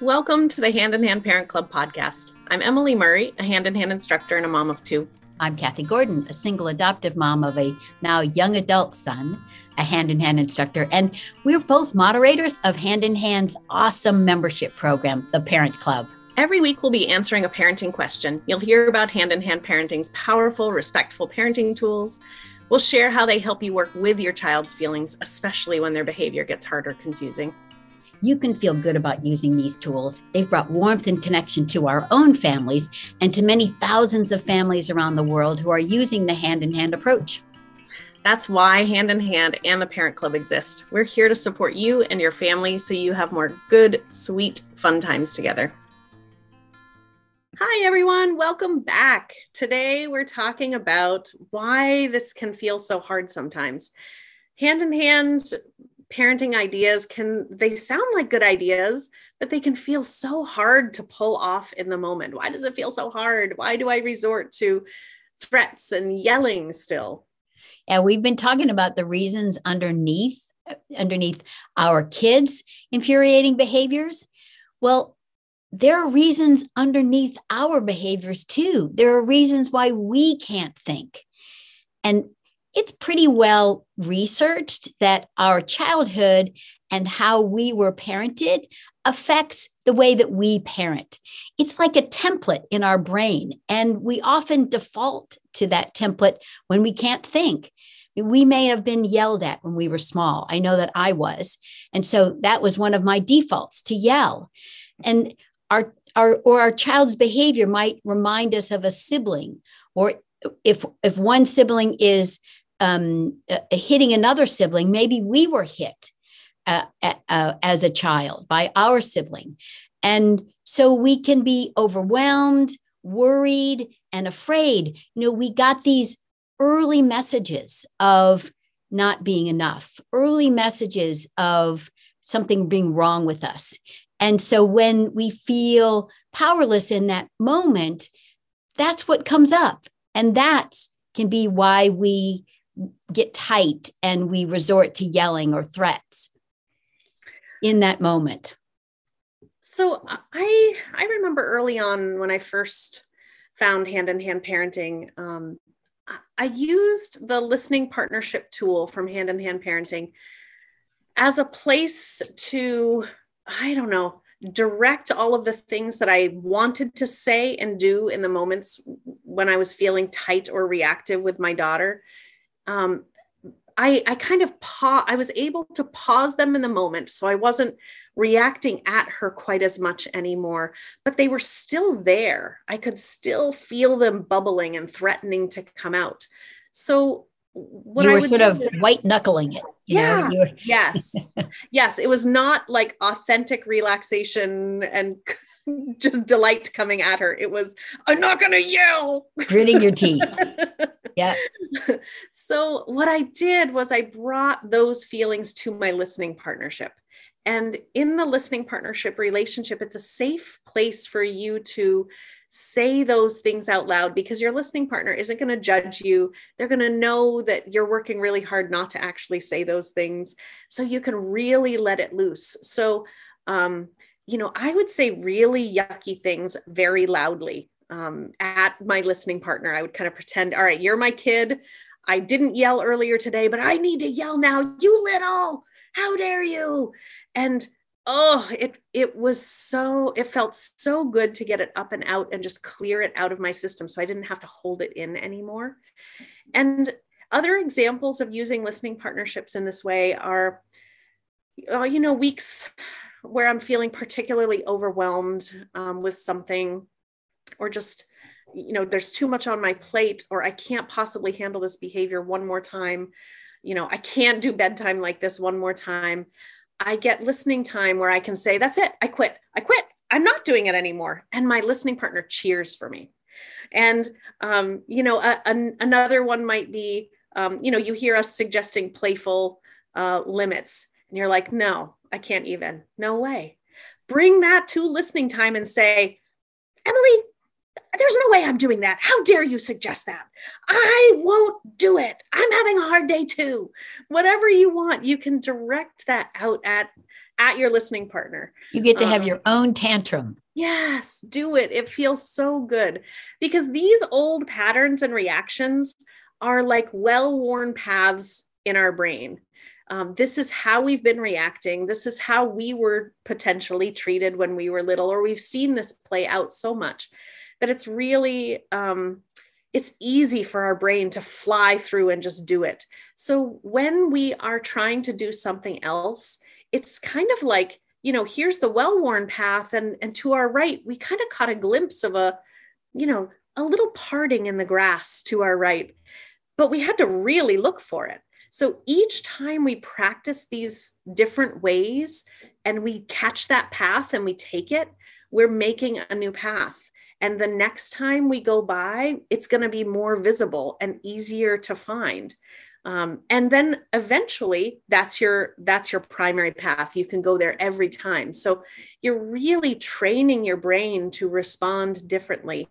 Welcome to the Hand in Hand Parent Club podcast. I'm Emily Murray, a hand in hand instructor and a mom of two. I'm Kathy Gordon, a single adoptive mom of a now young adult son, a hand in hand instructor, and we're both moderators of Hand in Hand's awesome membership program, the Parent Club. Every week, we'll be answering a parenting question. You'll hear about hand in hand parenting's powerful, respectful parenting tools. We'll share how they help you work with your child's feelings, especially when their behavior gets hard or confusing you can feel good about using these tools. They've brought warmth and connection to our own families and to many thousands of families around the world who are using the hand in hand approach. That's why Hand in Hand and the Parent Club exist. We're here to support you and your family so you have more good, sweet, fun times together. Hi, everyone. Welcome back. Today, we're talking about why this can feel so hard sometimes. Hand in hand parenting ideas can they sound like good ideas but they can feel so hard to pull off in the moment. Why does it feel so hard? Why do i resort to threats and yelling still? And we've been talking about the reasons underneath underneath our kids infuriating behaviors. Well there are reasons underneath our behaviors too. There are reasons why we can't think. And it's pretty well researched that our childhood and how we were parented affects the way that we parent. It's like a template in our brain, and we often default to that template when we can't think. We may have been yelled at when we were small. I know that I was. And so that was one of my defaults to yell. And our, our or our child's behavior might remind us of a sibling or if if one sibling is um, uh, hitting another sibling, maybe we were hit uh, uh, as a child by our sibling. And so we can be overwhelmed, worried, and afraid. You know, we got these early messages of not being enough, early messages of something being wrong with us. And so when we feel powerless in that moment, that's what comes up. And that can be why we get tight and we resort to yelling or threats in that moment. So i i remember early on when i first found hand in hand parenting um, i used the listening partnership tool from hand in hand parenting as a place to i don't know direct all of the things that I wanted to say and do in the moments when I was feeling tight or reactive with my daughter um, I, I kind of pa- I was able to pause them in the moment. So I wasn't reacting at her quite as much anymore, but they were still there. I could still feel them bubbling and threatening to come out. So what you were sort of white knuckling it. yeah. Know, yes. yes. It was not like authentic relaxation and just delight coming at her. It was, I'm not going to yell. Gritting your teeth. yeah. So, what I did was I brought those feelings to my listening partnership. And in the listening partnership relationship, it's a safe place for you to say those things out loud because your listening partner isn't going to judge you. They're going to know that you're working really hard not to actually say those things. So you can really let it loose. So, um, you know, I would say really yucky things very loudly um, at my listening partner. I would kind of pretend, all right, you're my kid. I didn't yell earlier today, but I need to yell now. You little, how dare you? And oh, it it was so it felt so good to get it up and out and just clear it out of my system, so I didn't have to hold it in anymore. And other examples of using listening partnerships in this way are, uh, you know, weeks where I'm feeling particularly overwhelmed um, with something, or just, you know, there's too much on my plate, or I can't possibly handle this behavior one more time. You know, I can't do bedtime like this one more time. I get listening time where I can say, That's it, I quit, I quit, I'm not doing it anymore. And my listening partner cheers for me. And, um, you know, a, a, another one might be, um, you know, you hear us suggesting playful uh, limits, and you're like, No, I can't even. No way. Bring that to listening time and say, Emily, there's no way I'm doing that. How dare you suggest that? I won't do it. I'm having a hard day too. Whatever you want, you can direct that out at at your listening partner. You get to have um, your own tantrum. Yes, do it. It feels so good because these old patterns and reactions are like well worn paths in our brain. Um, this is how we've been reacting. This is how we were potentially treated when we were little, or we've seen this play out so much that it's really um, it's easy for our brain to fly through and just do it. So when we are trying to do something else, it's kind of like you know here's the well-worn path and and to our right we kind of caught a glimpse of a you know a little parting in the grass to our right but we had to really look for it so each time we practice these different ways and we catch that path and we take it, we're making a new path. And the next time we go by, it's going to be more visible and easier to find. Um, and then eventually that's your that's your primary path you can go there every time so you're really training your brain to respond differently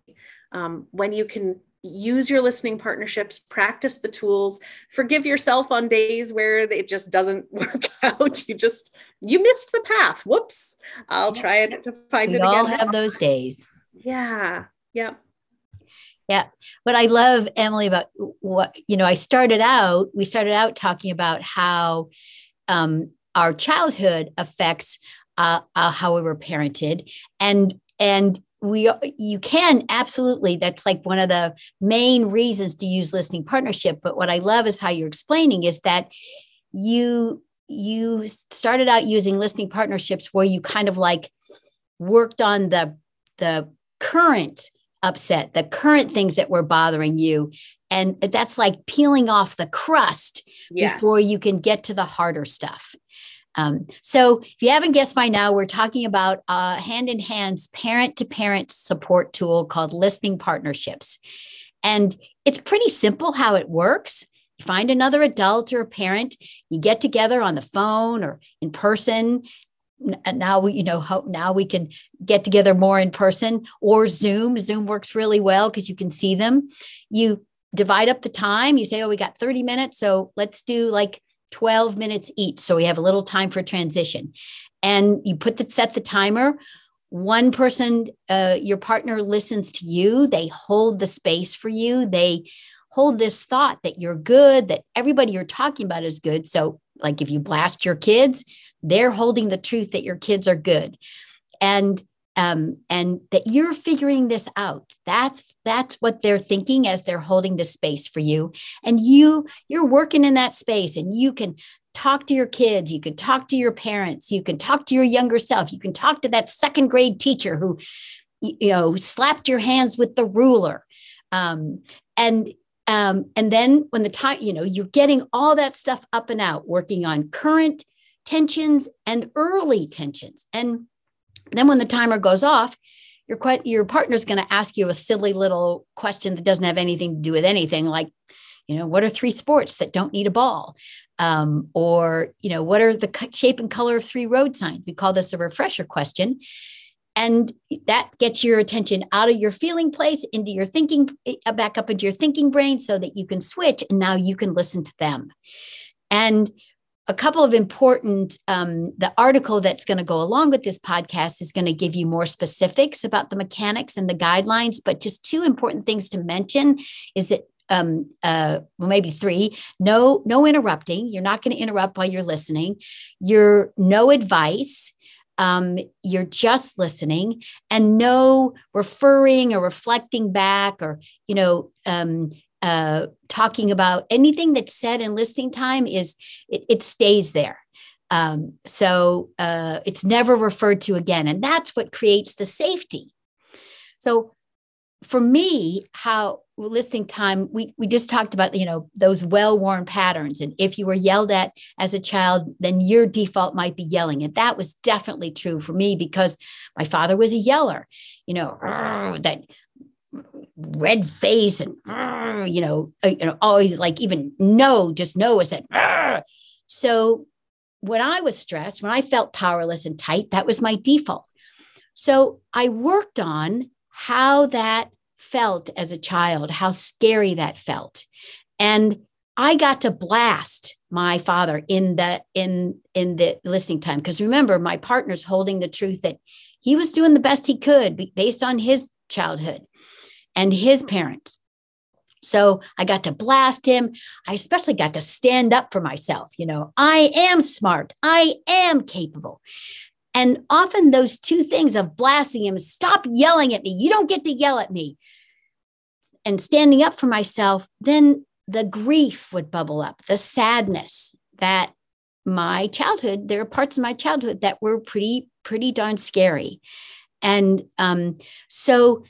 um, when you can use your listening partnerships, practice the tools, forgive yourself on days where it just doesn't work out. You just you missed the path. Whoops. I'll try it to find we it again. We all have those days. Yeah. Yep. Yeah. What I love, Emily, about what, you know, I started out, we started out talking about how um, our childhood affects uh, uh, how we were parented. And, and we you can absolutely that's like one of the main reasons to use listening partnership but what i love is how you're explaining is that you you started out using listening partnerships where you kind of like worked on the the current upset the current things that were bothering you and that's like peeling off the crust yes. before you can get to the harder stuff um, so, if you haven't guessed by now, we're talking about a hand in hands parent to parent support tool called Listening Partnerships. And it's pretty simple how it works. You find another adult or a parent, you get together on the phone or in person. Now we, you know, now we can get together more in person or Zoom. Zoom works really well because you can see them. You divide up the time. You say, oh, we got 30 minutes. So let's do like 12 minutes each. So we have a little time for transition. And you put the set the timer. One person, uh, your partner listens to you, they hold the space for you, they hold this thought that you're good, that everybody you're talking about is good. So, like if you blast your kids, they're holding the truth that your kids are good. And um, and that you're figuring this out. That's that's what they're thinking as they're holding the space for you. And you you're working in that space and you can talk to your kids. You can talk to your parents. You can talk to your younger self. You can talk to that second grade teacher who you know slapped your hands with the ruler. Um, and um, and then when the time you know you're getting all that stuff up and out working on current tensions and early tensions and then when the timer goes off, your your partner's going to ask you a silly little question that doesn't have anything to do with anything, like, you know, what are three sports that don't need a ball? Um, or you know, what are the shape and color of three road signs? We call this a refresher question. And that gets your attention out of your feeling place into your thinking, eh, back up into your thinking brain so that you can switch and now you can listen to them. And a couple of important um, the article that's going to go along with this podcast is going to give you more specifics about the mechanics and the guidelines but just two important things to mention is that um, uh, well, maybe three. No, no interrupting. You're not going to interrupt while you're listening. You're no advice. Um, you're just listening, and no referring or reflecting back, or you know, um, uh, talking about anything that's said in listening time is it, it stays there. Um, so uh, it's never referred to again. And that's what creates the safety. So for me, how listening time, we, we just talked about, you know, those well-worn patterns. And if you were yelled at as a child, then your default might be yelling. And that was definitely true for me because my father was a yeller, you know, that red face and you know, uh, you know, always like even no, just no is that. So when I was stressed, when I felt powerless and tight, that was my default. So I worked on how that felt as a child, how scary that felt. And I got to blast my father in the in in the listening time because remember my partner's holding the truth that he was doing the best he could based on his childhood and his parents. So I got to blast him. I especially got to stand up for myself. You know, I am smart. I am capable. And often those two things of blasting him, stop yelling at me. You don't get to yell at me. And standing up for myself, then the grief would bubble up, the sadness that my childhood, there are parts of my childhood that were pretty, pretty darn scary. And um, so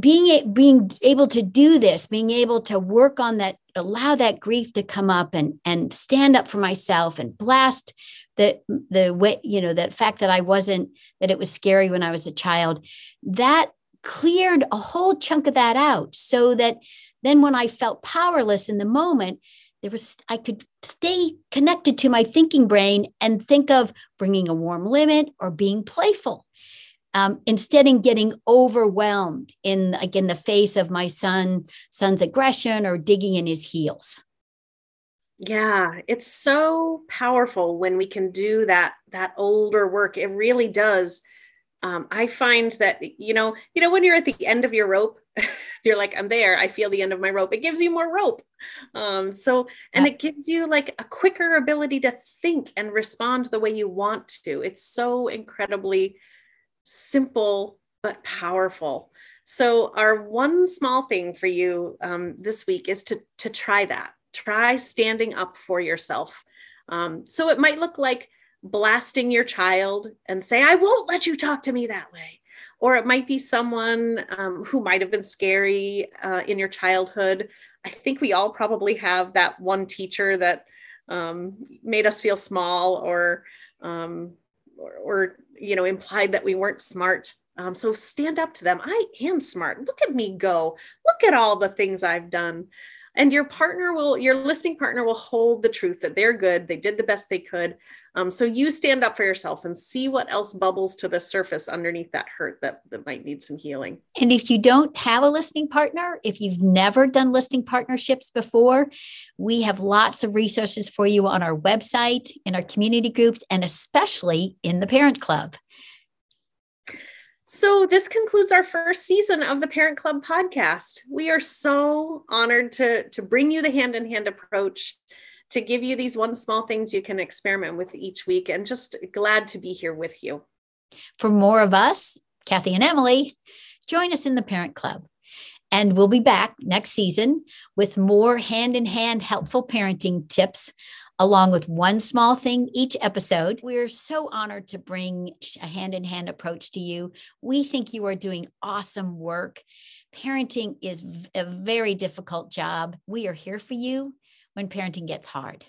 being, being able to do this, being able to work on that, allow that grief to come up and, and stand up for myself and blast the the way you know that fact that i wasn't that it was scary when i was a child that cleared a whole chunk of that out so that then when i felt powerless in the moment there was i could stay connected to my thinking brain and think of bringing a warm limit or being playful um, instead of getting overwhelmed in again the face of my son son's aggression or digging in his heels yeah, it's so powerful when we can do that that older work. It really does. Um, I find that you know, you know, when you're at the end of your rope, you're like, I'm there. I feel the end of my rope. It gives you more rope. Um, so, and it gives you like a quicker ability to think and respond the way you want to. It's so incredibly simple but powerful. So, our one small thing for you um, this week is to to try that try standing up for yourself. Um, so it might look like blasting your child and say, I won't let you talk to me that way. Or it might be someone um, who might have been scary uh, in your childhood. I think we all probably have that one teacher that um, made us feel small or, um, or, or, you know, implied that we weren't smart. Um, so stand up to them. I am smart. Look at me go. Look at all the things I've done and your partner will your listening partner will hold the truth that they're good they did the best they could. Um, so you stand up for yourself and see what else bubbles to the surface underneath that hurt that, that might need some healing. And if you don't have a listening partner if you've never done listening partnerships before we have lots of resources for you on our website in our community groups and especially in the parent club so, this concludes our first season of the Parent Club podcast. We are so honored to, to bring you the hand in hand approach, to give you these one small things you can experiment with each week, and just glad to be here with you. For more of us, Kathy and Emily, join us in the Parent Club. And we'll be back next season with more hand in hand helpful parenting tips along with one small thing each episode. We're so honored to bring a hand in hand approach to you. We think you are doing awesome work. Parenting is a very difficult job. We are here for you when parenting gets hard.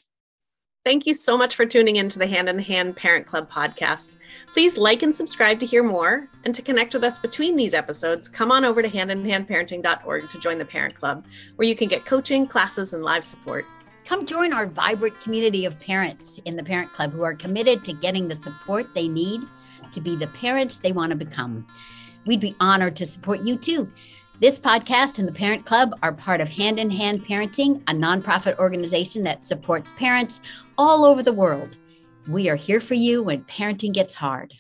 Thank you so much for tuning into the Hand in Hand Parent Club podcast. Please like and subscribe to hear more. And to connect with us between these episodes, come on over to handinhandparenting.org to join the Parent Club, where you can get coaching, classes, and live support. Come join our vibrant community of parents in the Parent Club who are committed to getting the support they need to be the parents they want to become. We'd be honored to support you too. This podcast and the Parent Club are part of Hand in Hand Parenting, a nonprofit organization that supports parents all over the world. We are here for you when parenting gets hard.